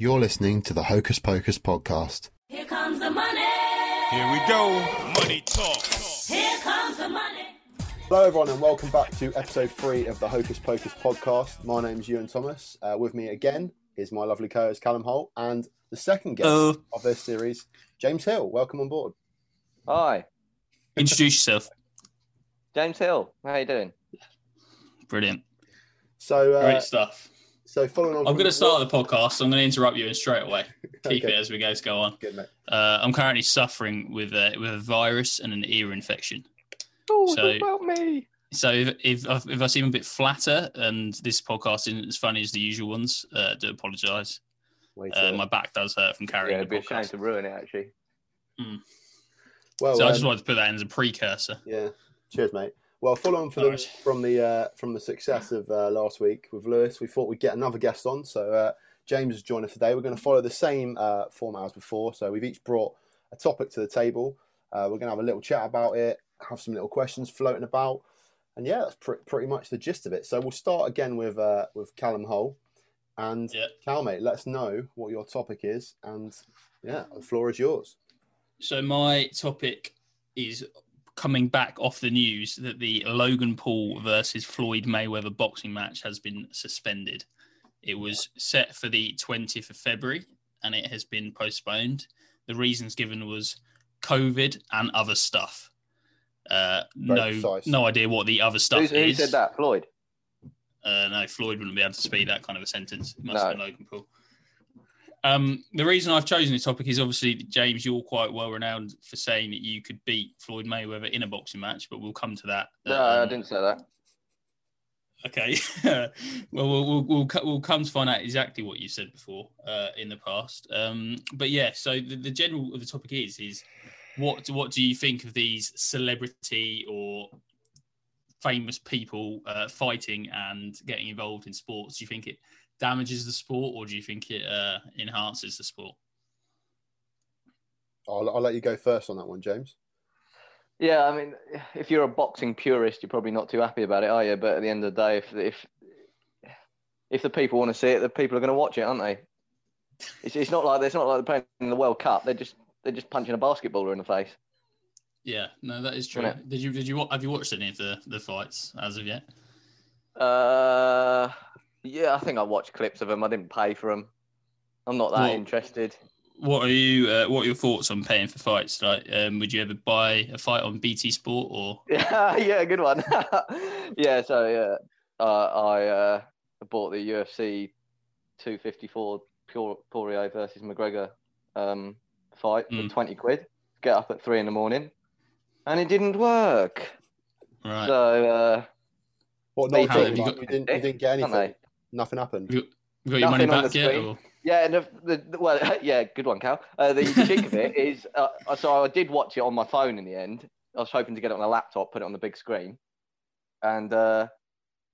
You're listening to the Hocus Pocus podcast. Here comes the money. Here we go. Money talk. Here comes the money. Hello, everyone, and welcome back to episode three of the Hocus Pocus podcast. My name's Ewan Thomas. Uh, with me again is my lovely co host Callum Holt, and the second guest Hello. of this series, James Hill. Welcome on board. Hi, Introduce yourself. James Hill. How are you doing? Brilliant. So, uh, Great stuff. So following on, I'm going to start the podcast. So I'm going to interrupt you and straight away. Keep Okay. it as we go. Go on. Good, mate. Uh, I'm currently suffering with a, with a virus and an ear infection. Oh, So- about me? So if if, I- if I seem a bit flatter and this podcast isn't as funny as the usual ones, uh, do apologise. Uh, my back does hurt from Yeah, carrying it'd the be a shame podcast. to ruin it. Actually, well, So I um, just wanted to put that in as a precursor. Yeah. Cheers, mate. Well, following on the, from the uh, from the success of uh, last week with Lewis, we thought we'd get another guest on. So uh, James has joined us today. We're going to follow the same uh, format as before. So we've each brought a topic to the table. Uh, we're going to have a little chat about it, have some little questions floating about, and yeah, that's pr- pretty much the gist of it. So we'll start again with uh, with Callum Holt, and Yeah. Cal, mate, let us know what your topic is, and yeah, the floor is yours. So my topic is coming back off the news that the Logan Paul versus Floyd Mayweather boxing match has been suspended. It was set for the 20th of February and it has been postponed. The reasons given was COVID and other stuff. Uh, no, precise. no idea what the other stuff Who's, who is. said that? Floyd. Uh, no, Floyd wouldn't be able to speak that kind of a sentence. It must No. have been Logan Paul. Um, the reason I've chosen this topic is obviously, James, you're quite well renowned for saying that you could beat Floyd Mayweather in a boxing match, but we'll come to that. No, I Um, didn't say that. Okay. well, we'll, we'll, we'll, we'll come to find out exactly what you said before uh, in the past. Um, but yeah, so the, the general of the topic is, is what, what do you think of these celebrity or famous people uh, fighting and getting involved in sports? Do you think it damages the sport or do you think it uh, enhances the sport? I'll, I'll let you go first on that one, James. Yeah, I mean, if you're a boxing purist, you're probably not too happy about it, are you? But at the end of the day, if if if the people want to see it, the people are going to watch it, aren't they? It's, it's not like it's not like they're playing in the World Cup. They're just they're just punching a basketballer in the face. Yeah, no, that is true. Isn't Did you did you have you watched any of the, the fights as of yet? Uh, yeah, I think I watched clips of them. I didn't pay for them. I'm not that Well- interested. What are you? Uh, what are your thoughts on paying for fights? Like, um, would you ever buy a fight on BT Sport or? Yeah, yeah, good one. yeah, so yeah, uh, I uh, bought the UFC 254 Pure- Poirier versus McGregor um, fight for Mm. 20 quid. Get up at three in the morning, and it didn't work. Right. So uh, What They not do. You Like, got- you didn't, you didn't get anything. Nothing happened. you you got your money Nothing on back yet? Or? Yeah, and the, the, the- well, yeah, good one, Cal. Uh, the cheek of it is, uh, so I did watch it on my phone in the end. I was hoping to get it on a laptop, put it on the big screen, and uh,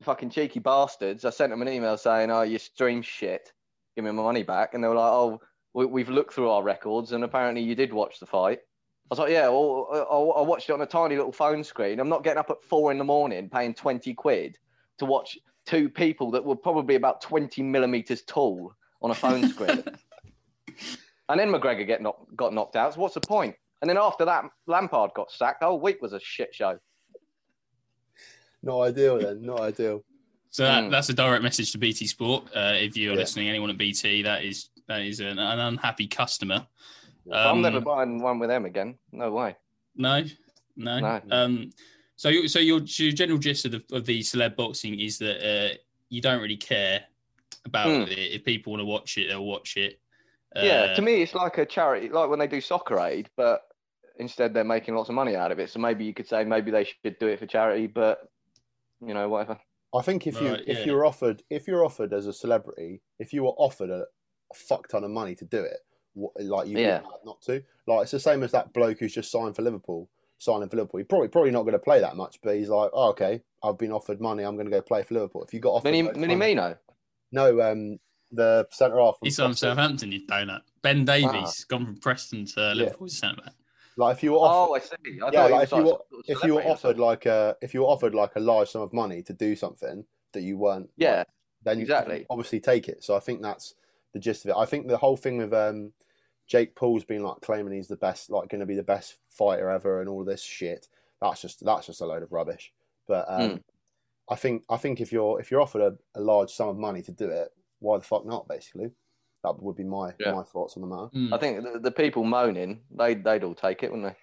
fucking cheeky bastards. I sent them an email saying, "Oh, you stream shit. Give me my money back." And they were like, "Oh, we, we've looked through our records, and apparently you did watch the fight." I was like, "Yeah, well, I, I watched it on a tiny little phone screen. I'm not getting up at four in the morning, paying twenty quid to watch two people that were probably about twenty millimeters tall." on a phone screen. and then McGregor get knock, got knocked out. So what's the point? And then after that, Lampard got sacked. The whole week was a shit show. Not ideal then. Not ideal. So that, Mm. that's a direct message to BT Sport. Uh, if you're Yeah. listening, anyone at BT, that is that is an, an unhappy customer. I'm Um, never buying one with them again. No way. No, no. No. Um, so, you- so your, your general gist of the, of the celeb boxing is that uh, you don't really care about Hmm. it. If people want to watch it, they'll watch it. Uh, yeah, to me, it's like a charity, like when they do Soccer Aid, but instead they're making lots of money out of it. So maybe you could say maybe they should do it for charity, but you know, whatever. I think if you Right, if yeah. you're offered if you're offered as a celebrity, if you were offered a, a fuck ton of money to do it, what, like you Yeah. yeah. not to. Like it's the same as that bloke who's just signed for Liverpool, signing for Liverpool. He's probably probably not going to play that much, but he's like, oh, okay, I've been offered money, I'm going to go play for Liverpool. If you got offered, Mini, loads of Minamino. no, um, the centre half. He's from Preston. Southampton, you donut. Ben Davies Ah. gone from Preston to Liverpool centre back. Like if you were offered, Oh, I see. I yeah, like if you were some sort of if you were offered like a if you were offered like a large sum of money to do something that you weren't, Yeah, then exactly. you obviously take it. So I think that's the gist of it. I think the whole thing with um, Jake Paul's been like claiming he's the best, like going to be the best fighter ever, and all this shit. That's just that's just a load of rubbish. But um, Mm. I think I think if you're if you're offered a, a large sum of money to do it, why the fuck not? Basically, that would be my Yeah. my thoughts on the matter. Mm. I think the, the people moaning, they they'd all take it, wouldn't they?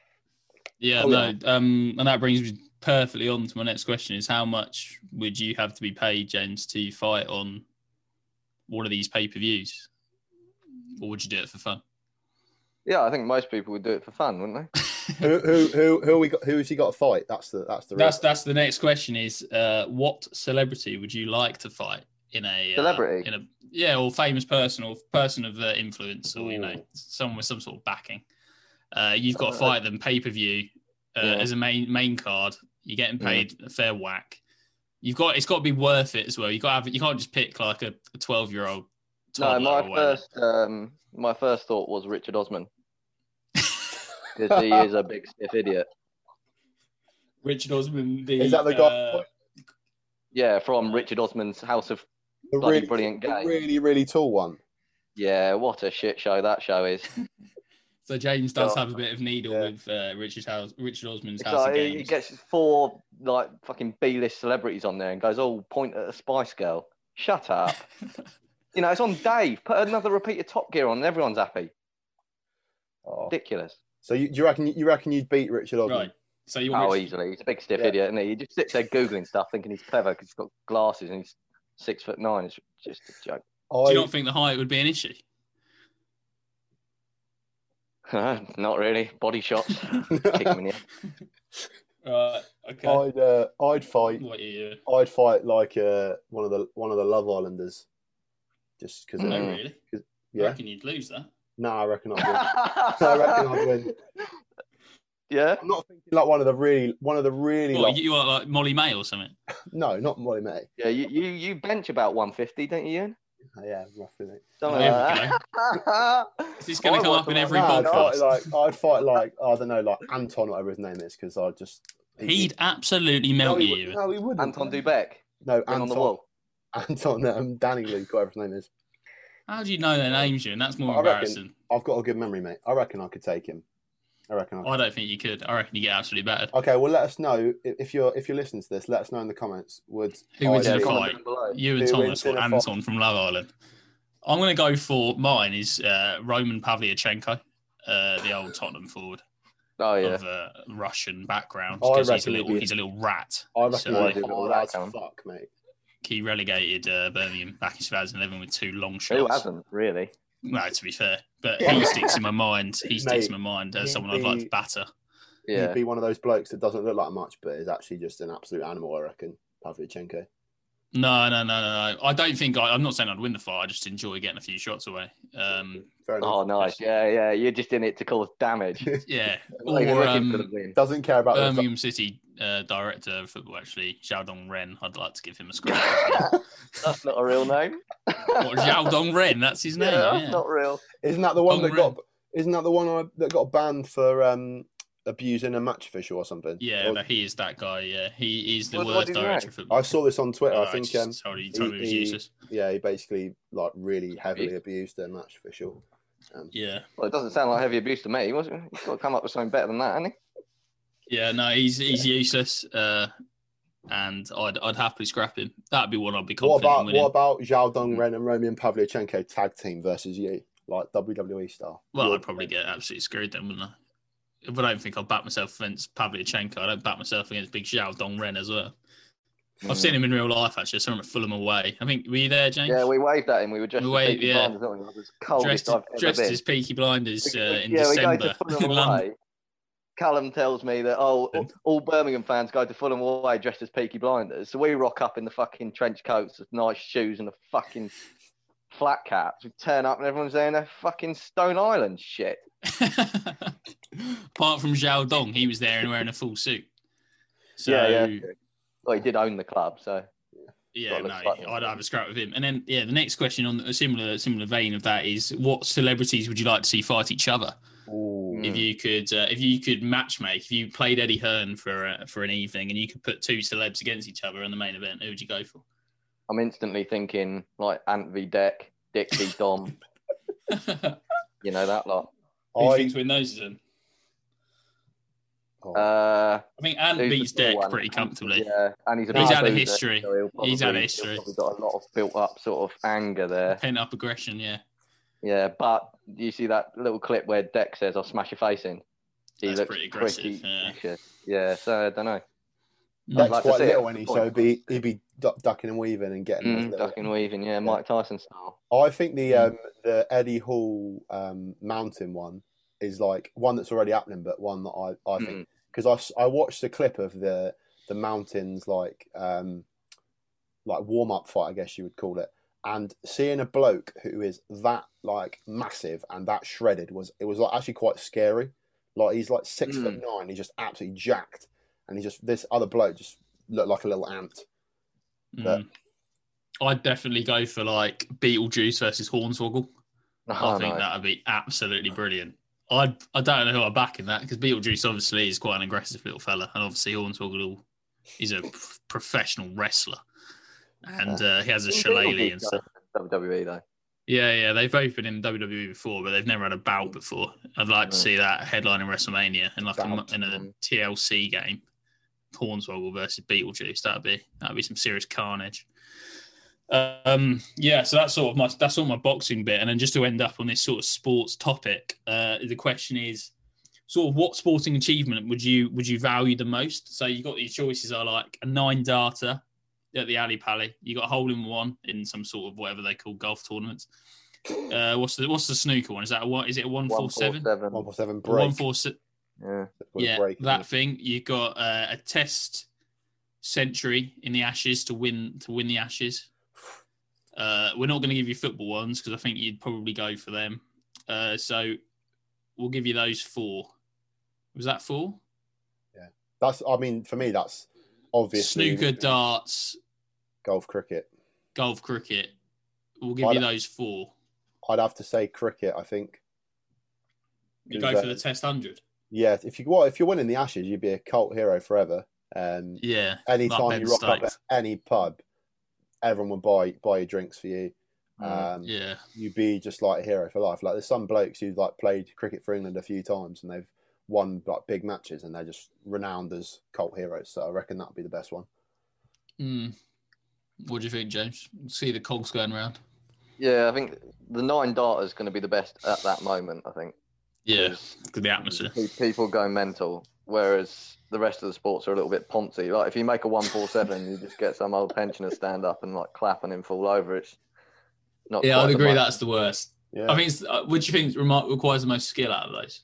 Yeah, Oh, no. Um, and that brings me perfectly on to my next question: is how much would you have to be paid, James, to fight on one of these pay per views, or would you do it for fun? Yeah, I think most people would do it for fun, wouldn't they? who who who who we got? Who has he got to fight? That's the that's the. That's real- that's the next question: is uh, what celebrity would you like to fight in a uh, Celebrity? in a yeah, or famous person or person of uh, influence, or you know, someone with some sort of backing. Uh, you've got to Uh, fight them pay per view uh, Yeah. as a main main card. You're getting Yeah. paid a fair whack. You've got it's got to be worth it as well. You got to have you can't just pick like a twelve year old. No, my first um, my first thought was Richard Osman because he is a big stiff idiot. Richard Osman. The, Is that the guy? uh, Yeah, from Richard Osman's House of the bloody really, brilliant the game. really really tall one. Yeah, what a shit show that show is. so James does Yeah. have a bit of needle Yeah. with uh, Richard House, Richard Osman's It's House like of he Games. he gets four like fucking B-list celebrities on there and goes, "Oh, point at a Spice Girl." Shut up. you know, it's on Dave. Put another repeat of Top Gear on, and everyone's happy. Oh. Ridiculous. So you, do you reckon you reckon you'd beat Richard Osman? Right. So you're Oh, Rich- easily. He's a big stiff Yeah. idiot, and he? he just sits there googling stuff, thinking he's clever because he's got glasses and he's six foot nine. It's just a joke. Do you I, not think the height would be an issue? Not really. Body shots. Kick him in the. Right. Okay. I'd uh, I'd fight what you? I'd fight like uh, one of the one of the Love Islanders, just because. No, really. I Yeah, reckon you'd lose that. No, I reckon I'd win. I reckon I'd win. yeah. I'm not thinking like one of the really one of the really What, like, you are like Molly-Mae or something? no, not Molly-Mae. Yeah, you, you, you bench about 150, don't you, Ian? Oh, yeah, roughly. mate. Something There like we that. Is this gonna I come up in every like No, I'd podcast? fight like I'd fight like I don't know, like Anton, whatever his name is, because I just He'd absolutely no, melt he, you. would- no, he wouldn't. Anton Dubek, No, Anton. on the wall. Anton, um, Danyluk, whatever his name is. How do you know their names, you? And that's more I reckon- embarrassing. I've got a good memory, mate. I reckon I could take him. I reckon. I I don't think you could. I reckon you get absolutely battered. Okay, well, let us know if you're if you're listening to this. Let us know in the comments. Would Who wins I in a fight? below. You and Who Thomas wins or? Anton from Love Island. I'm going to go for mine is uh, Roman Pavlyuchenko, uh, the old Tottenham forward Oh, yeah. of uh, Russian background because he's a little be- he's a little rat. I reckon So- he'd I'd be do hard that, as fuck, mate. He relegated uh, Birmingham back in 2011 with two long shots. Who shots. hasn't, really? No, to be fair, but he sticks in my mind. He sticks Mate, in my mind as he'd someone I'd like be- to batter. Yeah. He'd be one of those blokes that doesn't look like much, but is actually just an absolute animal. I reckon. Pavlyuchenko. No, no, no, no, no. I don't think I, I'm not saying I'd win the fight. I just enjoy getting a few shots away. Um, Fair. Oh, nice. Yeah, yeah. You're just in it to cause damage. yeah, Not even or looking for the um. Doesn't care about the Birmingham City uh, director of football, actually, Xuandong Ren. I'd like to give him a scratch. as well. That's not a real name. what, Xuandong Ren? That's his name. Yeah, Yeah, not real. Isn't that the one that Dong got? Isn't that the one I, that got banned for um, abusing a match official or something? yeah, Or- no, he is that guy. Yeah, he is the What- what worst did he director know? of football. I saw this on Twitter. Oh, I think just um, told, he me he was he- useless. yeah, he basically like really heavily abused a match official. Yeah, Well, it doesn't sound like heavy abuse to me. Was it? He's got to come up with something better than that, hasn't he? yeah, no, he's he's useless. Uh, and I'd I'd happily scrap him. That'd be one I'd be What confident in about what about Xuandong Mm. Ren and Roman Pavlyuchenko tag team versus you, like WWE style? Well, You're- I'd probably get absolutely screwed then, wouldn't I? But I don't think I'll back myself against Pavlyuchenko. I don't back myself against Big Xuandong Ren as well. I've seen him in real life actually. I saw him at Fulham away. I think were you there, James? Yeah, we waved at him. We were just We waved, Peaky yeah. Blinders, we? Dressed, dressed as Peaky Blinders uh, in yeah, we December go to Fulham in away. Callum tells me that oh, all, all Birmingham fans go to Fulham away dressed as Peaky Blinders. So we rock up in the fucking trench coats, with nice shoes, and the fucking flat caps. We turn up and everyone's there in their fucking Stone Island shit. Apart from Xuandong, he was there and wearing a full suit. So yeah, yeah. Well, he did own the club, so Yeah, Got no, looks I'd have a scrap with him. And then, yeah, the next question on a similar similar vein of that is, what celebrities would you like to see fight each other? Ooh. If you could, uh, if you could matchmake, if you played Eddie Hearn for uh, for an evening and you could put two celebs against each other in the main event, who would you go for? I'm instantly thinking like Ant v Dec Dixie, Dom, you know that lot. Who I, thinks win those then? Oh, Uh, I think Ant beats tall Dec one? pretty comfortably. Yeah, and he's a He's big had a history. so he'll He's had a history. He's probably got a lot of built up sort of anger there. Pent up aggression, yeah. Yeah, but you see that little clip where Dec says, "I'll smash your face in." He That's looks pretty aggressive, yeah. vicious. Yeah, so I don't know. That's like quite see little, and he so he'd be he'd be ducking and weaving and getting. those Mm, little- ducking, weaving, yeah, Mike Tyson style. I think the Mm. um, the Eddie Hall um, mountain one is like one that's already happening, but one that I, I think Mm. Because I, I watched a clip of the the mountains like um, like warm up fight, I guess you would call it, and seeing a bloke who is that like massive and that shredded was it was like actually quite scary. Like he's like six Mm. foot nine, he's just absolutely jacked, and he just this other bloke just looked like a little ant. But- Mm. I'd definitely go for like Beetlejuice versus Hornswoggle. Oh, I think no. that would be absolutely brilliant. I I don't know who I'm backing that because Beetlejuice obviously is quite an aggressive little fella, and obviously Hornswoggle is a professional wrestler, and uh, he has a shillelagh and stuff. WWE though. Yeah, yeah, they've both been in WWE before, but they've never had a bout before. I'd like to see that headline in WrestleMania in like a, in a. TLC game, Hornswoggle versus Beetlejuice. That'd be that'd be some serious carnage. Um, yeah, so that's sort of my that's sort of my boxing bit, and then just to end up on this sort of sports topic, uh, the question is, sort of what sporting achievement would you would you value the most? So you got your choices are like a nine darter at the Ali Pally, you got a hole in one in some sort of whatever they call golf tournaments. Uh, what's the what's the snooker one? Is that what is it a one four seven? 147. One four seven One break. four. Yeah. Yeah, break, that thing. You got uh, a test century in the Ashes to win to win the Ashes. Uh, we're not going to give you football ones because I think you'd probably go for them. Uh, so we'll give you those four. Was that four? Yeah, That's I mean for me that's obviously Snooker, darts, golf, cricket. golf, cricket. We'll give I'd- you those four. I'd have to say cricket. I think. You go for the Test hundred. Yeah, if you well, if you're winning the Ashes, you'd be a cult hero forever. Um, Yeah. anytime you rock up at any pub, everyone would buy buy you drinks for you. Mm. Um, Yeah. You'd be just like a hero for life. Like there's some blokes who've like played cricket for England a few times and they've won like big matches and they're just renowned as cult heroes. So I reckon that'd be the best one. Mm. What do you think, James? See the cogs going around. Yeah, I think the nine darter is going to be the best at that moment. I think. Yeah, 'Cause the atmosphere. People go mental, whereas the rest of the sports are a little bit poncy. Like if you make a one four seven, you just get some old pensioner stand up and like clap and him fall over. It's not. Yeah, I'd agree. most- That's the worst. Yeah. I think. It's, uh, what do you think remar- requires the most skill out of those?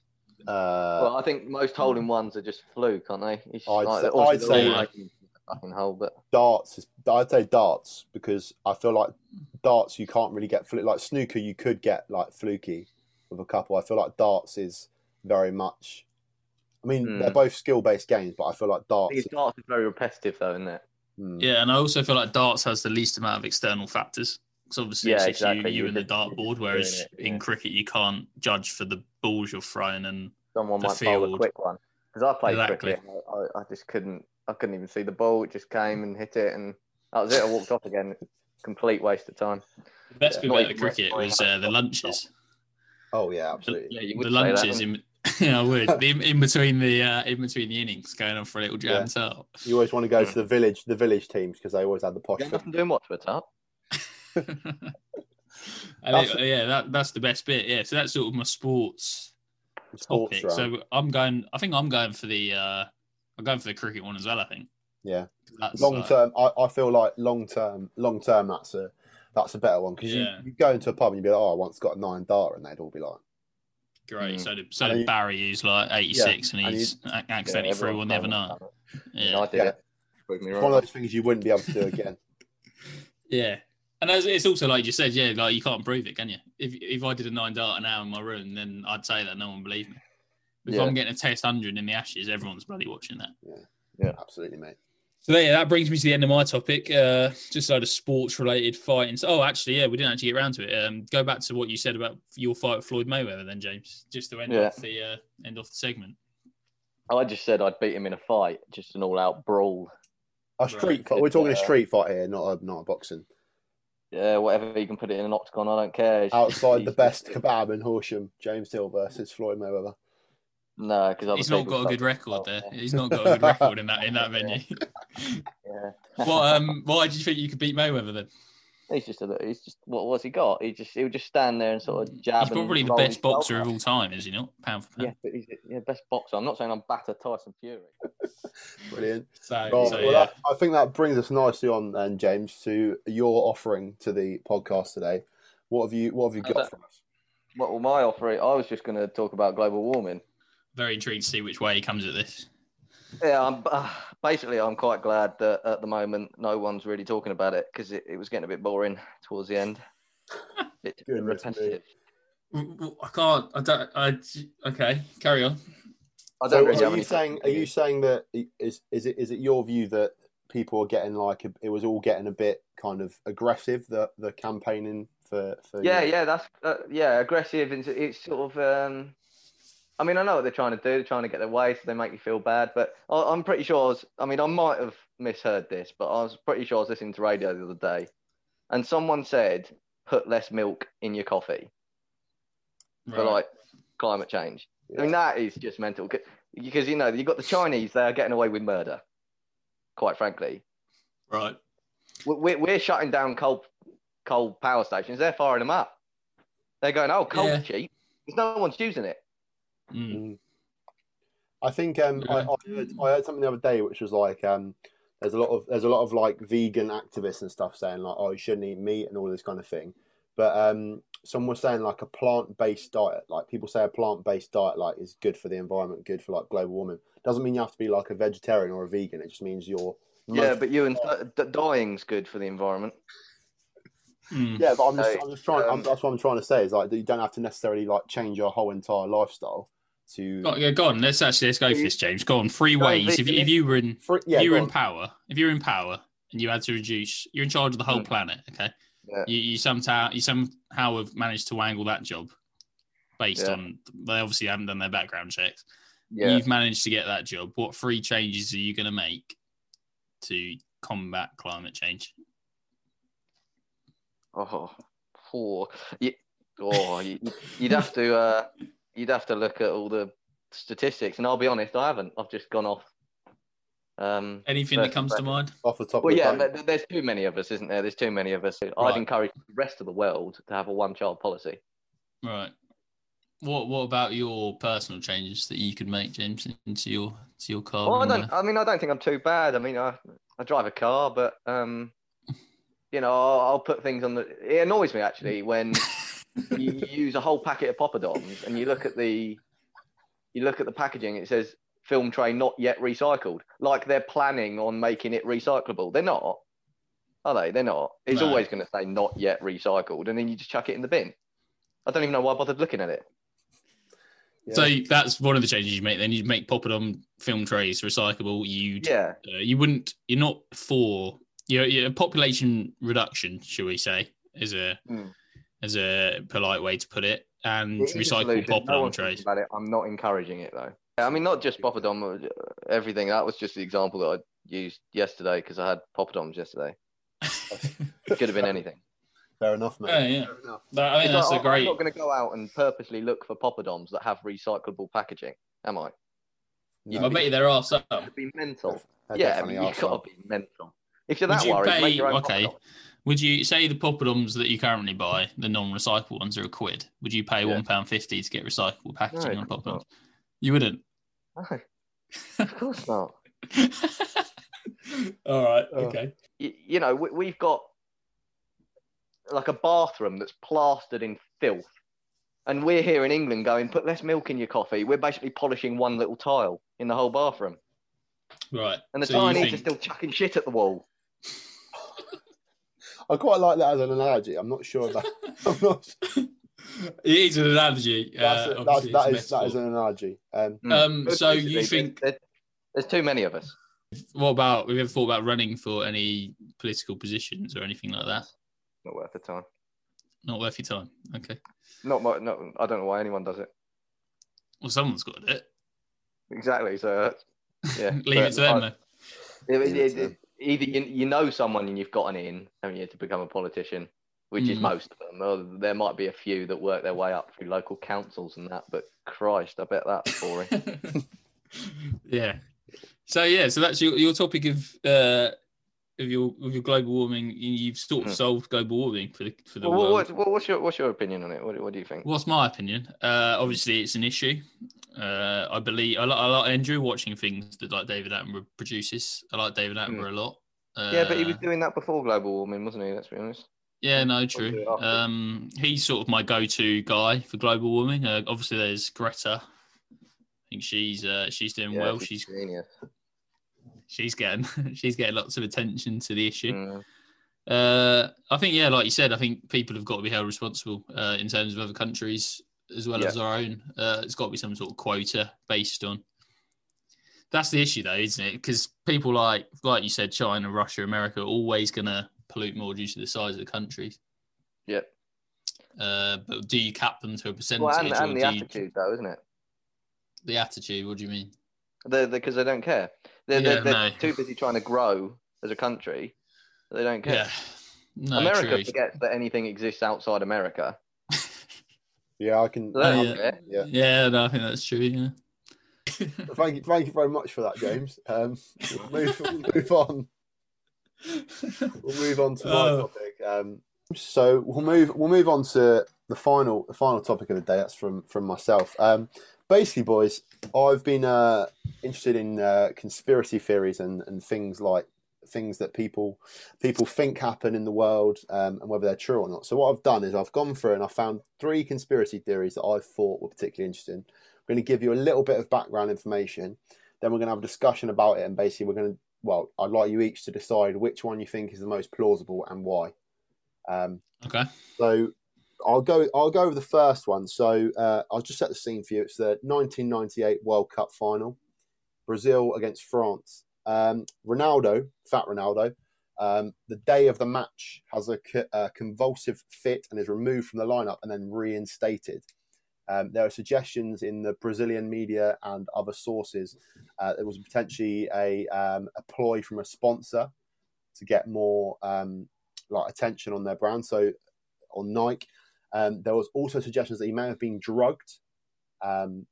uh, Well, I think most holding ones are just fluke, aren't they? It's I'd like, say- I'd they're say- all making a fucking hole, but darts is I'd say darts because I feel like darts you can't really get fluke like snooker you could get like fluky with a couple. I feel like darts is very much I mean Hmm. they're both skill based games, but I feel like darts these darts are very repetitive, though, isn't it? hmm, Yeah, and I also feel like darts has the least amount of external factors. Because obviously it's Yeah, just exactly. you, you You and the just- you're dartboard, whereas doing it, in cricket you can't judge for the balls you're throwing. And Someone The might bowl a quick one because I played Exactly. cricket. and I, I just couldn't. I couldn't even see the ball. It just came and hit it, and that was it. I walked off again. Complete waste of time. the best Yeah, bit about the cricket was uh, the lunches. Oh yeah, absolutely. Yeah, The would say that, lunches in, yeah, I would. In, in between the uh, in between the innings, going on for a little jam Yeah. top. You always want to go to the village the village teams because they always had the posh You nothing doing what to it up. And That's- it- yeah, that that's the best bit. Yeah, so that's sort of my sports sports topic. round. So I'm going. I think I'm going for the. uh I'm going for the cricket one as well. I think. Yeah. That's, long uh, term I, I feel like long term long term that's a that's a better one because Yeah. you, you go into a pub and you'd be like, oh, I once got a nine dart, and they'd all be like, Great. Mm. So did, so did you- Barry, who's like 86, and and he's ac- accidentally Yeah, threw one the other night. done it. Yeah. I did Yeah. it. Prove me one of those things you wouldn't be able to do again. Yeah. And as, it's also like you said, yeah, like you can't prove it, can you? If if I did a nine dart an hour in my room, then I'd say that no one believed me. If Yeah. I'm getting a test hundred in the Ashes, everyone's bloody watching that. Yeah, yeah, absolutely, mate. So yeah, that brings me to the end of my topic. Uh, just a load of sports related fighting. So, oh, actually, yeah, we didn't actually get around to it. Um, go back to what you said about your fight with Floyd Mayweather, then James, just to end Yeah. off the uh, end off the segment. I just said I'd beat him in a fight, just an all-out brawl. A Right, street fight. We're talking a uh, street fight here, not a not a boxing. Yeah, whatever you can put it in an octagon, I don't care. Outside the best kebab in Horsham, James Hill versus Floyd Mayweather. No, because He's not got a good record there. He's not got a good record in that in that venue. Yeah. what um why do you think you could beat Mayweather then? He's just a, he's just what what's he got? He just he'll just stand there and sort of jab. He's probably the best boxer up. of all time, is he not? Pound for Yeah, pound. but he's yeah best boxer. I'm not saying I'm batter Tyson Fury. Brilliant. So, Right, so, well, yeah. that, I think that brings us nicely on then, James, to your offering to the podcast today. What have you What have you got Okay. from us? Well, my offer? I was just going to talk about global warming. Very intrigued to see which way he comes at this. Yeah, I'm, uh, basically, I'm quite glad that at the moment no one's really talking about it because it, it was getting a bit boring towards the end. Bit repetitive. I can't. I don't. I. Okay, carry on. I don't So, really are you saying Are you saying that is is it is it your view that people are getting like a, it was all getting a bit kind of aggressive the the campaigning for for Yeah, you yeah, that's uh, yeah, aggressive. It's, it's sort of. Um, I mean, I know what they're trying to do. They're trying to get their way, so they make you feel bad. But I, I'm pretty sure. I, was, I mean, I might have misheard this, but I was pretty sure I was listening to radio the other day, and someone said, "Put less milk in your coffee for like climate change." Yeah. I mean, that is just mental. Because you know, you've got the Chinese; they are getting away with murder. Quite frankly, right. We- we're, we're shutting down coal coal power stations. They're firing them up. They're going, "Oh, coal's Yeah. cheap. There's no one's using it." Mm. Mm. I think um, I, Yeah. I, heard, I heard something the other day which was like um, there's a lot of there's a lot of like vegan activists and stuff saying like oh you shouldn't eat meat and all this kind of thing, but um, someone was saying like a plant based diet like people say a plant based diet like is good for the environment, good for like global warming. Doesn't mean you have to be like a vegetarian or a vegan. It just means you're Yeah, but you and d- dying's good for the environment. Mm. yeah, but I'm just, So, I'm just trying. I'm, um, that's what I'm trying to say is like you don't have to necessarily like change your whole entire lifestyle to. Go, yeah, go on. Let's actually let's go for this, James. Go on. Three Go on, ways. If you, vegan. if you were in yeah, you were in on. power, if you're in power and you had to reduce, you're in charge of the whole Mm. planet. Okay. Yeah. You, you somehow you somehow have managed to wangle that job based on they obviously haven't done their background checks. Yeah. You've managed to get that job. What three changes are you going to make to combat climate change? Oh, poor. You, oh, you, you'd have to. Uh, you'd have to look at all the statistics, and I'll be honest, I haven't. I've just gone off. Um, Anything that First comes to mind? off the top well, of the yeah, dome. there's too many of us, isn't there? There's too many of us. Right. I'd encourage the rest of the world to have a one-child policy. Right. What What about your personal changes that you could make, James, into your to your car? Well, I don't. I mean, I don't think I'm too bad. I mean, I I drive a car, but um, you know, I'll, I'll put things on the. It annoys me actually when you, you use a whole packet of poppadoms and you look at the, you look at the packaging. It says film tray not yet recycled. Like they're planning on making it recyclable. They're not, are they? They're not. It's No. always going to say not yet recycled, and then you just chuck it in the bin. I don't even know why I bothered looking at it. Yeah. So that's one of the changes you make. Then you make poppadom film trays recyclable. You Yeah, uh, you wouldn't. You're not for your your population reduction, should we say, is a Mm. As a polite way to put it, and It is a recycle solution. No poppadom one's thinking trays. About it. I'm not encouraging it though. I mean, not just poppadom, uh, everything. That was just the example that I used yesterday because I had poppadoms yesterday. It could have been anything. Fair enough, mate. Yeah, yeah. Fair enough. That- I think It's that's like, a great. I'm not going to go out and purposely look for poppadoms that have recyclable packaging, am I? No, I bet you there are some. It'd be mental. there yeah, I mean, are you've got to be mental. If you're that you worried, pay? make your own Okay. poppadom. Would you say the poppadoms that you currently buy, the non-recyclable ones, are a quid? Would you pay Yeah. one pound fifty to get recyclable packaging No, on poppadoms? not. You wouldn't. No, of course not. All right. Oh. Okay. you, you know, we, we've got like a bathroom that's plastered in filth. And we're here in England going, put less milk in your coffee. We're basically polishing one little tile in the whole bathroom. Right. And the So Chinese think- are still chucking shit at the wall. I quite like that as an analogy. I'm not sure about. I'm not. It is an analogy. That's, uh, a- that's obviously that it's is a that is an analogy. Um, Um, so you think- there's, there's too many of us? What about? We have you ever thought about running for any political positions or anything like that? Not worth the time. Not worth your time. Okay. Not, my, not I don't know why anyone does it. Well, someone's got to do it. Exactly. So, uh, yeah. Leave it to them. But Though. it- it- it it- to them. Either you, you know someone and you've gotten in, haven't you, to become a politician, which is Mm. most of them. Uh, There might be a few that work their way up through local councils and that, but Christ, I bet that's boring. yeah. So yeah, so that's your, your topic of uh of your of your global warming. You- You've sort of Hmm. solved global warming for the for the well, world. what, what, what's your what's your opinion on it? What, what do you think? What's my opinion? Uh, obviously, it's an issue. Uh, I believe I, I like Andrew watching things that like David Attenborough produces. I like David Attenborough a lot. Uh, Hmm. yeah, but he was doing that before global warming, wasn't he? Let's be honest. Yeah, no, true. Um, he's sort of my go-to guy for global warming. Uh, obviously, there's Greta. I think she's uh, she's doing Yeah, well. she's She's genius. She's getting she's getting lots of attention to the issue. Mm. Uh, I think yeah, like you said, I think people have got to be held responsible uh, in terms of other countries as well Yeah. as our own. Uh, it's got to be some sort of quota based on. That's the issue, though, isn't it? Because people like like you said, China, Russia, America, are always going to pollute more due to the size of the countries. Yep. Uh, but do you cap them to a percentage? Well, and, and the do you- attitude, though, isn't it? the attitude. What do you mean? Because they don't care. They're, Yeah, they're, they're no. too busy trying to grow as a country. They don't care. Yeah. No, America true. forgets that anything exists outside America. Yeah, I can. So they don't yeah. Yeah. Yeah, no, I think that's true. Yeah. Thank you, thank you very much for that, James. Um, we'll move, we'll move on. We'll move on to my Oh. topic. Um, so we'll move we'll move on to the final the final topic of the day. That's from from myself. Um, basically, boys, I've been uh, interested in uh, conspiracy theories and, and things like things that people people think happen in the world um, and whether they're true or not. So what I've done is I've gone through and I found three conspiracy theories that I thought were particularly interesting. I'm going to give you a little bit of background information. Then we're going to have a discussion about it, and basically we're going to well, I'd like you each to decide which one you think is the most plausible and why. Um, Okay. so I'll go. I'll go over the first one. So uh, I'll just set the scene for you. It's the 1998 World Cup final, Brazil against France. Um, Ronaldo, fat Ronaldo, um, the day of the match has a, co- a convulsive fit and is removed from the lineup and then reinstated. Um, there are suggestions in the Brazilian media and other sources. Uh, there was potentially a, um, a ploy from a sponsor to get more um, like attention on their brand. So on Nike, um, there was also suggestions that he may have been drugged, um,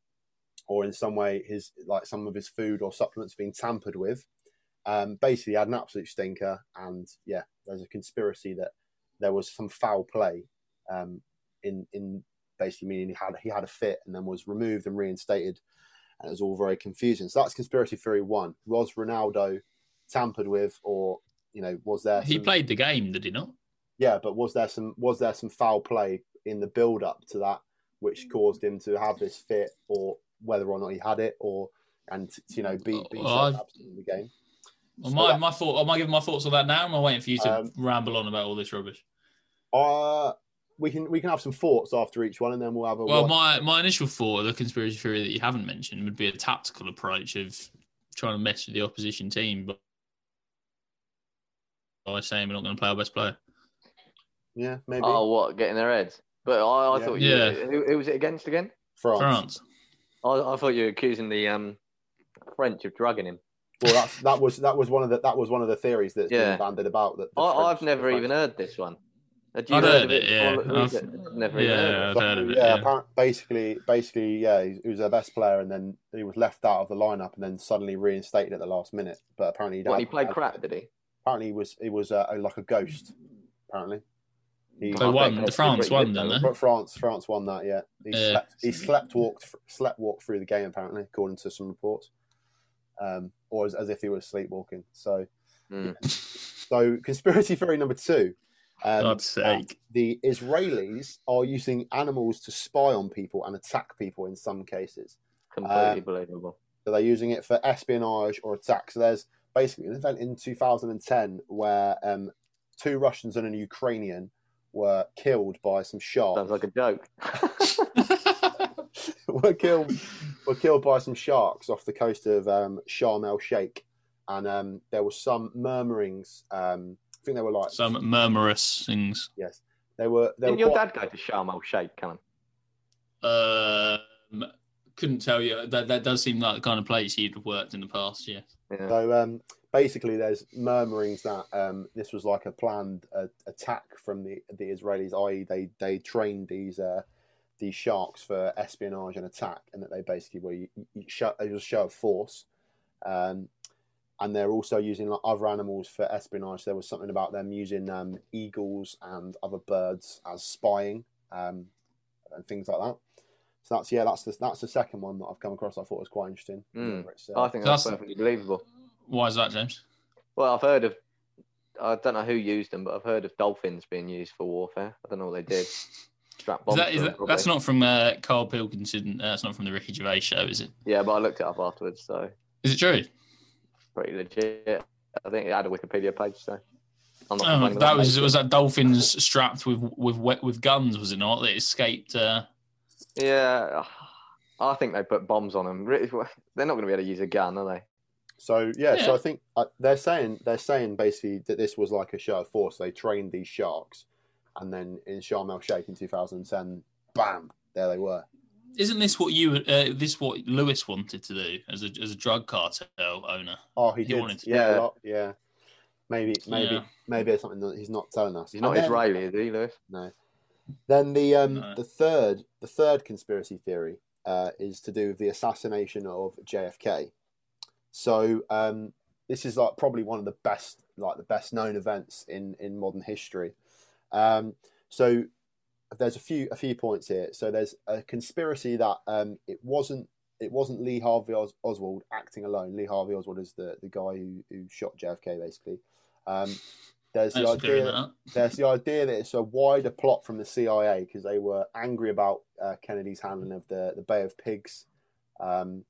or in some way his like some of his food or supplements being tampered with. Um, basically, he had an absolute stinker, and yeah, there's a conspiracy that there was some foul play um, in in basically meaning he had he had a fit and then was removed and reinstated, and it was all very confusing. So that's conspiracy theory one: was Ronaldo tampered with, or you know, was there He some- played the game, did he not? Yeah, but was there some was there some foul play in the build up to that which caused him to have this fit, or whether or not he had it, or and you know be be Well, in the game? Well, So my, that- my thought. Am I giving my thoughts on that now? Am I waiting for you to Um, ramble on about all this rubbish? Uh we can we can have some thoughts after each one, and then we'll have a Well, one- my, my initial thought of the conspiracy theory that you haven't mentioned would be a tactical approach of trying to mess with the opposition team, but by saying we're not going to play our best player. Yeah maybe Oh, what? Getting their heads. But I, I Yeah. thought you. Yeah. Who, who was it against again? France. France. I, I thought you were accusing the um, French of drugging him. Well, that's, that was that was one of the that was one of the theories that's Yeah. been bandied about. That the I, French- I've never even heard this one. Had I'd heard heard of it, yeah. Or who's I've- Never Yeah, heard of heard of it. yeah, Yeah. apparent, basically, basically, yeah, he, he was their best player, and then he was left out of the lineup, and then suddenly reinstated at the last minute. But apparently, it. What, he played had- crap, did he? Apparently, he was he was uh, like a ghost. Apparently, he, They I won. The France won, good, didn't they? France France won that. Yeah, he Yeah. slept he slept walked slept walked through the game apparently, according to some reports, um, or as, as if he was sleepwalking. So Mm. so conspiracy theory number two. Um, God's sake. the Israelis are using animals to spy on people and attack people in some cases. Completely Uh, believable. So they're using it for espionage or attack. So there's basically an event in 2010 where um, two Russians and an Ukrainian were killed by some sharks. Sounds like a joke. were killed were killed by some sharks off the coast of um, Sharm el Sheikh, and um, there was some murmurings. Um, I think they were like Some murmurous things. yes, they were. They Didn't were your quite- dad go to Sharm el Sheikh, Callum? Um, couldn't tell you. That that does seem like the kind of place he'd have worked in the past. Yeah. Yeah. So um, basically, there's murmurings that um, this was like a planned uh, attack from the the Israelis, i.e., they they trained these uh, these sharks for espionage and attack, and that they basically were you, you show, it was a show of force. Um, and they're also using like, other animals for espionage. There was something about them using um, eagles and other birds as spying um, and things like that. So that's yeah, that's the, that's the second one that I've come across. I thought was quite interesting. Mm. Uh, I think that's, That's- perfectly believable. Why is that, James? Well, I've heard of. I don't know who used them, but I've heard of dolphins being used for warfare. I don't know what they did. Strap bombs. that, is them, that, that's not from uh, Carl Pilkington. Uh, that's not from the Ricky Gervais show, is it? Yeah, but I looked it up afterwards, so Is it true? pretty legit. I think it had a Wikipedia page, so I'm not Oh, that was it. was that dolphins strapped with with with, with guns, was it not? That escaped. Uh, Yeah, I think they put bombs on them. Really, They're not going to be able to use a gun, are they? So yeah, so I think uh, they're saying they're saying basically that this was like a show of force. They trained these sharks, and then in Sharm el Sheikh in 2010, bam, there they were. isn't this what you? Uh, this what Lewis wanted to do as a as a drug cartel owner? Oh, he He did. wanted to- yeah, Yeah. a lot, yeah. Maybe, maybe, Yeah. maybe it's something that he's not telling us. He's not then- Israeli, is he, Lewis? No. Then the um the third the third conspiracy theory uh, is to do with the assassination of JFK. So um, this is like probably one of the best like the best known events in in modern history. Um, so there's a few a few points here. So there's a conspiracy that um, it wasn't it wasn't Lee Harvey Os- Oswald acting alone. Lee Harvey Oswald is the the guy who who shot JFK basically. Um, there's the Thanks for clearing idea that there's the idea that it's a wider plot from the CIA because they were angry about uh, Kennedy's handling of the, the Bay of Pigs um,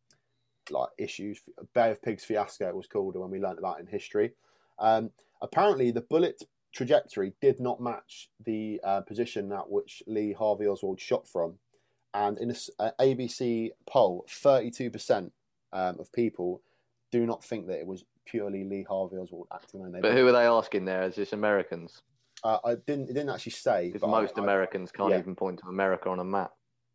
like issues. Bay of Pigs fiasco it was called when we learned about it in history. Um, apparently, the bullet trajectory did not match the uh, position at which Lee Harvey Oswald shot from, and in an ABC poll, 32% um, of people do not think that it was purely Lee Harvey Oswald acting alone. They But who are they asking there? Is this Americans? uh, I didn't. It didn't actually say. Because but I- most I- Americans can't yeah. even point to America on a map.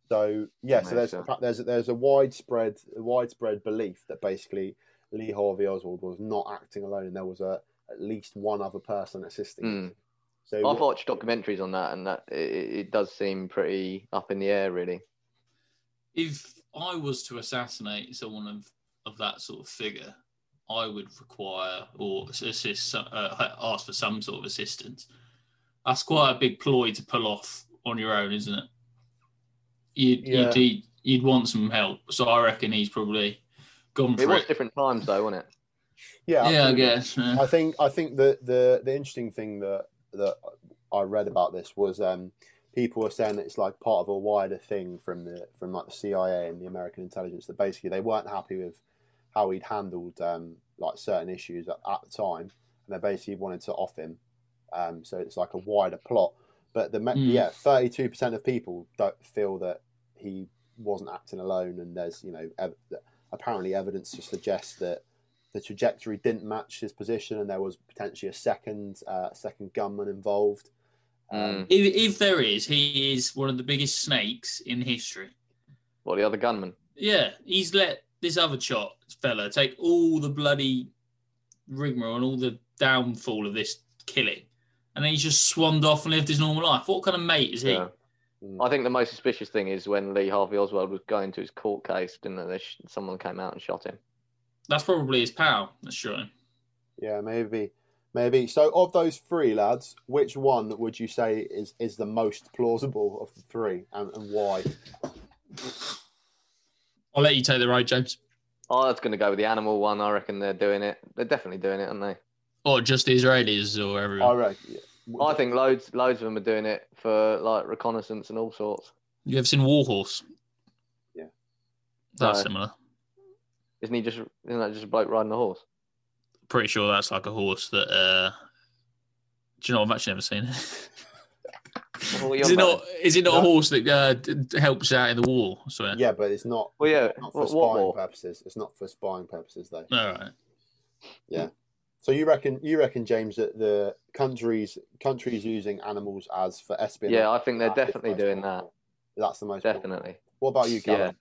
So yeah, so there's Makes sense. there's there's a widespread widespread belief that basically Lee Harvey Oswald was not acting alone, and there was a at least one other person assisting. him. Mm. So I've what- watched documentaries on that, and that it, it does seem pretty up in the air, really. If I was to assassinate someone of, of that sort of figure, I would require or assist, uh, ask for some sort of assistance. That's quite a big ploy to pull off on your own, isn't it? You'd, Yeah. you'd, you'd, you'd want some help. So I reckon he's probably gone It for was it. different times, though, wasn't it? yeah, Yeah, I absolutely. guess. yeah. I think I think the the the interesting thing that that I read about this was um, people were saying that it's like part of a wider thing from the from like the CIA and the American intelligence that basically they weren't happy with how he'd handled um, like certain issues at, at the time, and they basically wanted to off him. Um, so it's like a wider plot. But the Mm. yeah, thirty two percent of people don't feel that he wasn't acting alone, and there's you know ev- apparently evidence to suggest that the trajectory didn't match his position, and there was potentially a second uh, second gunman involved. Um, If, if there is, he is one of the biggest snakes in history. What the other gunman? Yeah, he's let this other chot fella take all the bloody rigmarole and all the downfall of this killing, and then he's just swanned off and lived his normal life. What kind of mate is he? Yeah. mm. I think the most suspicious thing is when Lee Harvey Oswald was going to his court case, didn't they? They sh- Someone came out and shot him. That's probably his pal. That's shot him. Yeah, maybe, maybe. So, of those three lads, which one would you say is is the most plausible of the three, and, and why? I'll let you take the road, James. Oh, that's going to go with the animal one. I reckon they're doing it. They're definitely doing it, aren't they? Or just the Israelis or everyone. I everyone. reckon. I think loads, loads of them are doing it for like reconnaissance and all sorts. You ever seen Warhorse? Yeah. That's No. similar. Isn't he just? Isn't that just a bloke riding a horse? Pretty sure that's like a horse that. uh Do you know? I've actually never seen it. What are you is it not? Is it not No. a horse that uh, d- d- helps out in the war? I. Yeah, but it's not. Well, yeah. Not for What, spying what purposes. It's not for spying purposes, though. All right. Yeah. So you reckon? You reckon, James, that the countries countries using animals as for espionage? Yeah, I think they're definitely most doing that. That's the most plausible. Definitely. What about you, Callum?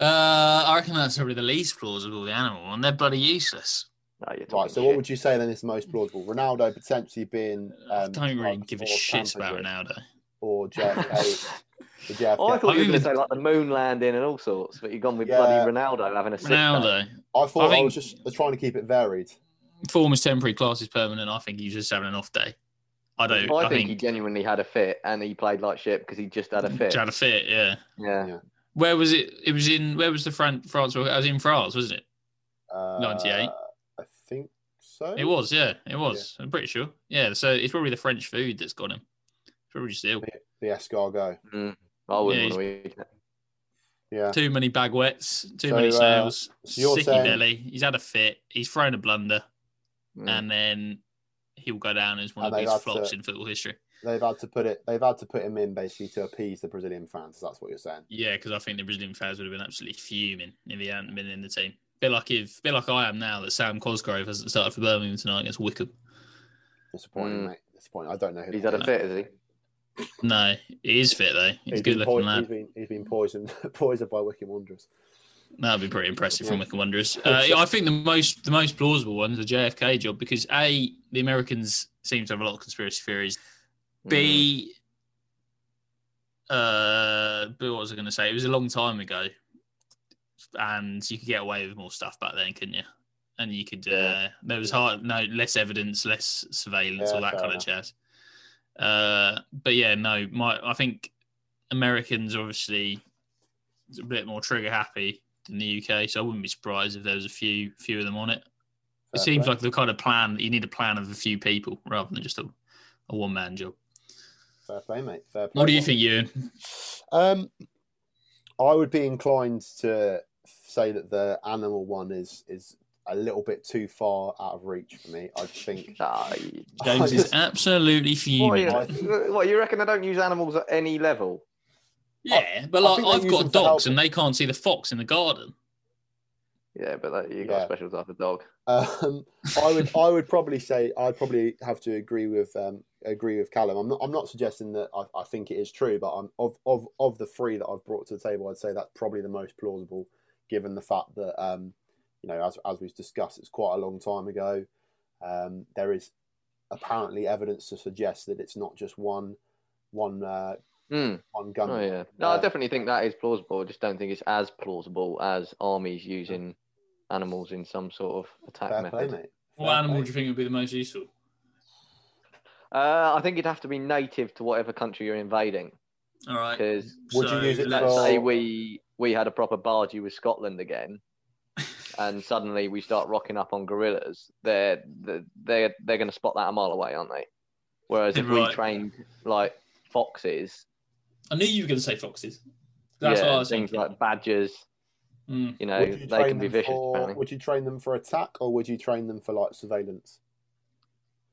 Yeah. Uh, I reckon that's probably the least plausible, the animal one. They're bloody useless. No, you're Right. talking So what would you say then is the most plausible? Ronaldo potentially being. I Um, don't really drugged give a shit tampered about Ronaldo. Or JFK. the JFK. Oh, I thought I you were going to say like the moon landing and all sorts, but you've gone with Yeah. bloody Ronaldo having a sick day. Ronaldo, I thought I, I was just trying to keep it varied. form is temporary, class is permanent. I think he's just having an off day. I don't. I, I, think, think, he genuinely had a fit and he played like shit because he just had a fit. Had a fit, yeah. Yeah. Yeah. Where was it? It was in. Where was the Fran- France? I was in France, wasn't it? Uh, 98? I so. It was, yeah. It was. I'm pretty sure. Yeah. So it's probably the French food that's got him. It's probably just ill. The escargot. Mm. I wouldn't Yeah, want to eat it. Yeah. Too many baguettes. Too So, many uh, sales. so you're Sicky saying- belly. He's had a fit. He's thrown a blunder, Mm. and then he'll go down as one And of they've these flops to- in football history. They've had to put it. They've had to put him in basically to appease the Brazilian fans. That's what you're saying. Yeah, because I think the Brazilian fans would have been absolutely fuming if he hadn't been in the team. Bit like if, bit like I am now that Sam Cosgrove hasn't started for Birmingham tonight against Wycombe. Disappointing, Mm. mate. Disappointing. I don't know who. He's that had a is. fit, has he? No, he is fit though. He's, a He's good looking poi- lad. he's been he's been poisoned poisoned by Wycombe Wanderers. That'd be pretty impressive from Yeah. Wycombe Wanderers. Uh, yeah, I think the most the most plausible one is the JFK job because a the Americans seem to have a lot of conspiracy theories. Mm. B, uh, but what was I going to say? It was a long time ago, and you could get away with more stuff back then, couldn't you? And you could. Uh, there was hard, no less evidence, less surveillance, Yeah, all that kind enough. of jazz. Uh, but yeah, no, my I think Americans are obviously a bit more trigger happy than the UK, so I wouldn't be surprised if there was a few few of them on it. It seems play. like the kind of plan that you need a plan of a few people rather than just a, a one man job. Fair play, mate. Fair play. What do you think, Ewan? Um, I would be inclined to say that the animal one is is a little bit too far out of reach for me. I think. James I is absolutely what, fuming. you, what, you reckon I don't use animals at any level? Yeah, but like I've got dogs and they can't see the fox in the garden. Yeah, but that, you got Yeah. a special type of dog. Um, I would I would probably say I'd probably have to agree with um, agree with Callum. I'm not I'm not suggesting that I, I think it is true, but I'm, of of of the three that I've brought to the table, I'd say that's probably the most plausible, given the fact that um, you know as as we've discussed, it's quite a long time ago. Um, there is apparently evidence to suggest that it's not just one one uh, Hmm. one gun. Oh yeah. No, I Uh, definitely think that is plausible. I just don't think it's as plausible as armies using animals in some sort of attack Fair play, method. mate. What animal play. do you think would be the most useful? Uh, I think it'd have to be native to whatever country you're invading. All right. Because Would you use it let's for- say we we had a proper bargee with Scotland again, and suddenly we start rocking up on gorillas. They're they're they're, they're going to spot that a mile away, aren't they? Whereas if we Right. trained like foxes, I knew you were going to say foxes. That's what I yeah, was things thinking. like badgers, Mm. you know, Would you they train can be them vicious. for- apparently. would you train them for attack or would you train them for like surveillance?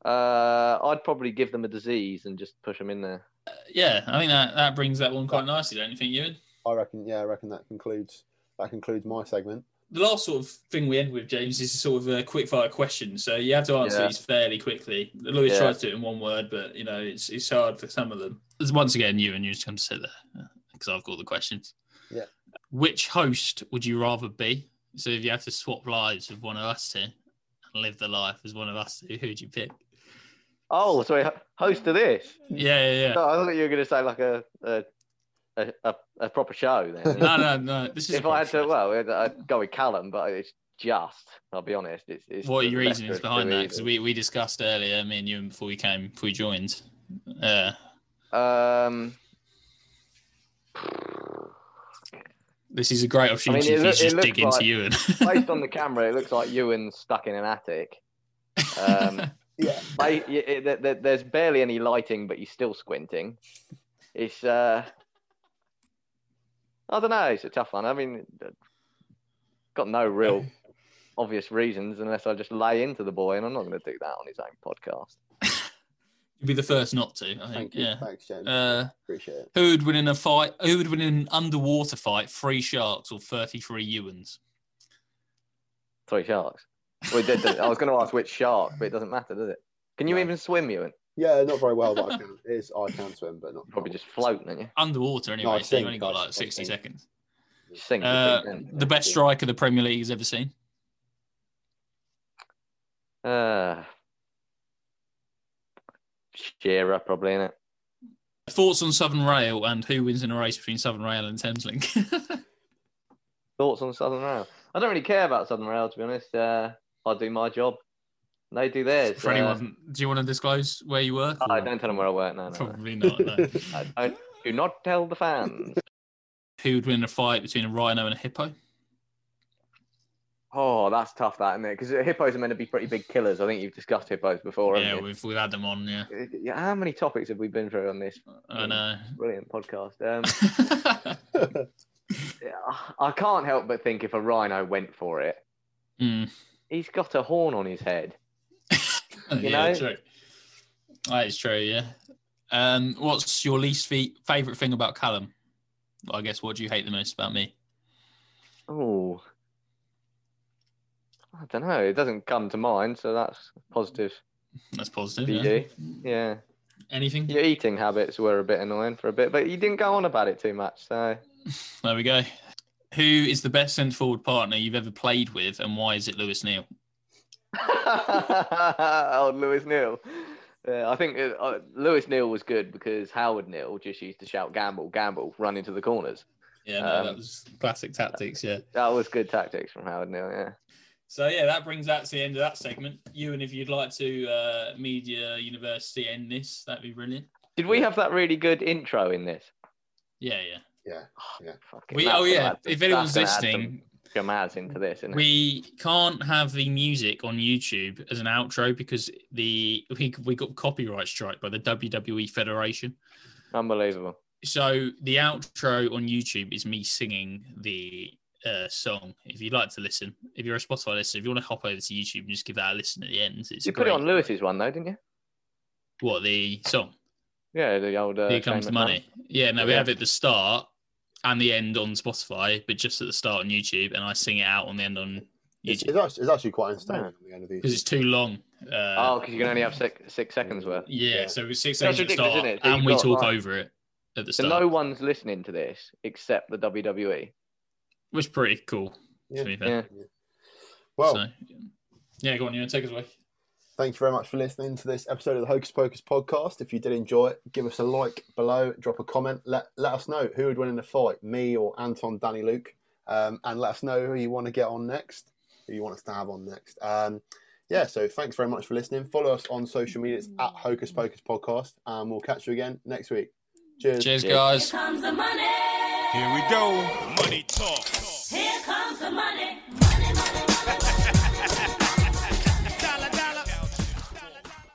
Uh, I'd probably give them a disease and just push them in there. Yeah, I think that, that brings that one quite nicely, don't you think, Ewan? I reckon. Yeah, I reckon that concludes that concludes my segment. The last sort of thing we end with, James, is sort of a quick fire question. So you have to answer Yeah. these fairly quickly. Louis Yeah. tries to do it in one word, but you know it's it's hard for some of them. Once again, you and you just come to sit there uh, because I've got the questions. Yeah. Which host would you rather be? So if you have to swap lives with one of us two and live the life as one of us two, who'd you pick? Oh, sorry, host of this. Yeah, yeah, yeah. No, I thought you were going to say like a a, a, a, a proper show. Then, No, no, no. This is if I had to, show. well, I'd go with Callum, but it's just. I'll be honest. It's, it's What are your reasonings behind that? Because we, we discussed earlier, me and you, before we came, before we joined. Uh, Um, this is a great opportunity it for you to just it dig into like- you. based on the camera, it looks like Ewan's stuck in an attic. Um, Yeah, y- it- there- there's barely any lighting, but he's still squinting. It's uh, I don't know. It's a tough one. I mean, got no real obvious reasons unless I just lay into the boy, and I'm not going to do that on his own podcast. You'd be the first not to, I think. thank you. Yeah. Thanks, James. Uh, Appreciate it. who would win in a fight? Who would win in an underwater fight? Three sharks or thirty-three Ewans? Three sharks. Well, did- I was going to ask which shark, but it doesn't matter, does it? Can you No. even swim, Ewan? Yeah, not very well, but I can. It is, I can swim, but not Probably just floating, don't you? Underwater anyway, I so you've only got like I sixty think. seconds. Sink the Uh, seat the best striker the Premier League has ever seen. Uh, Shearer, probably, innit? Thoughts on Southern Rail and who wins in a race between Southern Rail and Thameslink? Thoughts on Southern Rail? I don't really care about Southern Rail, to be honest. Uh, I do my job. They do theirs. For uh, anyone, do you want to disclose where you work? I don't tell them where I work. No, no. no. Probably not. No. I don't, do not tell the fans. who would win a fight between a rhino and a hippo? Oh, that's tough, that isn't it? Because hippos are meant to be pretty big killers. I think you've discussed hippos before, Yeah, we've we've had them on. Yeah. Yeah, How many topics have we been through on this I know. brilliant podcast? Um, I can't help but think if a rhino went for it, Mm. he's got a horn on his head. You yeah, know? true. That is true. Yeah. Um, what's your least fe- favorite thing about Callum? I guess what do you hate the most about me? Oh, I don't know. It doesn't come to mind, so that's positive That's positive. for Yeah. you. Yeah, Anything? your eating habits were a bit annoying for a bit, but you didn't go on about it too much. So There we go. Who is the best centre forward partner you've ever played with, and why is it Lewis Neal? oh, Lewis Neal. Yeah, I think uh, uh, Lewis Neal was good because Howard Neal just used to shout "gamble, gamble," run into the corners. Yeah, no, Um, that was classic tactics. Yeah. That was good tactics from Howard Neal. Yeah. So yeah, that brings that to the end of that segment. You and if you'd like to uh, media university end this, that'd be brilliant. Did we have that really good intro in this? Yeah, yeah. Yeah. Fucking- We oh gonna yeah. If anyone's that's gonna add some listening, Jamaz into this, isn't it? we can't have the music on YouTube as an outro because the we we got copyright strike by the WWE Federation. Unbelievable. So the outro on YouTube is me singing the uh, song. If you'd like to listen, if you're a Spotify listener, if you want to hop over to YouTube and just give that a listen at the end, it's You put it on Lewis's one though, didn't you? What the song? Yeah, the old. Uh, Here comes the money. Yeah, no, we Yeah. have it at the start and the end on Spotify, but just at the start on YouTube, and I sing it out on the end on It's, YouTube it's, actually, it's actually quite entertaining at the end of these. because it's too long. Oh, Uh, because you can only have six six seconds worth. yeah, Yeah. so it's six That's seconds at start, isn't it? So and we got, talk like- over it at the start. So no one's listening to this except the. WWE. which is pretty cool. Yeah. To be fair. Yeah. well, So, yeah, go on, you want to take us away. Thank you very much for listening to this episode of the Hocus Pocus podcast. If you did enjoy it, give us a like below, drop a comment, let let us know who would win in the fight, me or Anton, Danyluk, um, and let us know who you want to get on next, who you want us to have on next. Um, yeah, so thanks very much for listening. Follow us on social media it's at Hocus Pocus Podcast, and we'll catch you again next week. Cheers. Cheers, Cheers. guys. Here comes the money. Here we go. Money talk.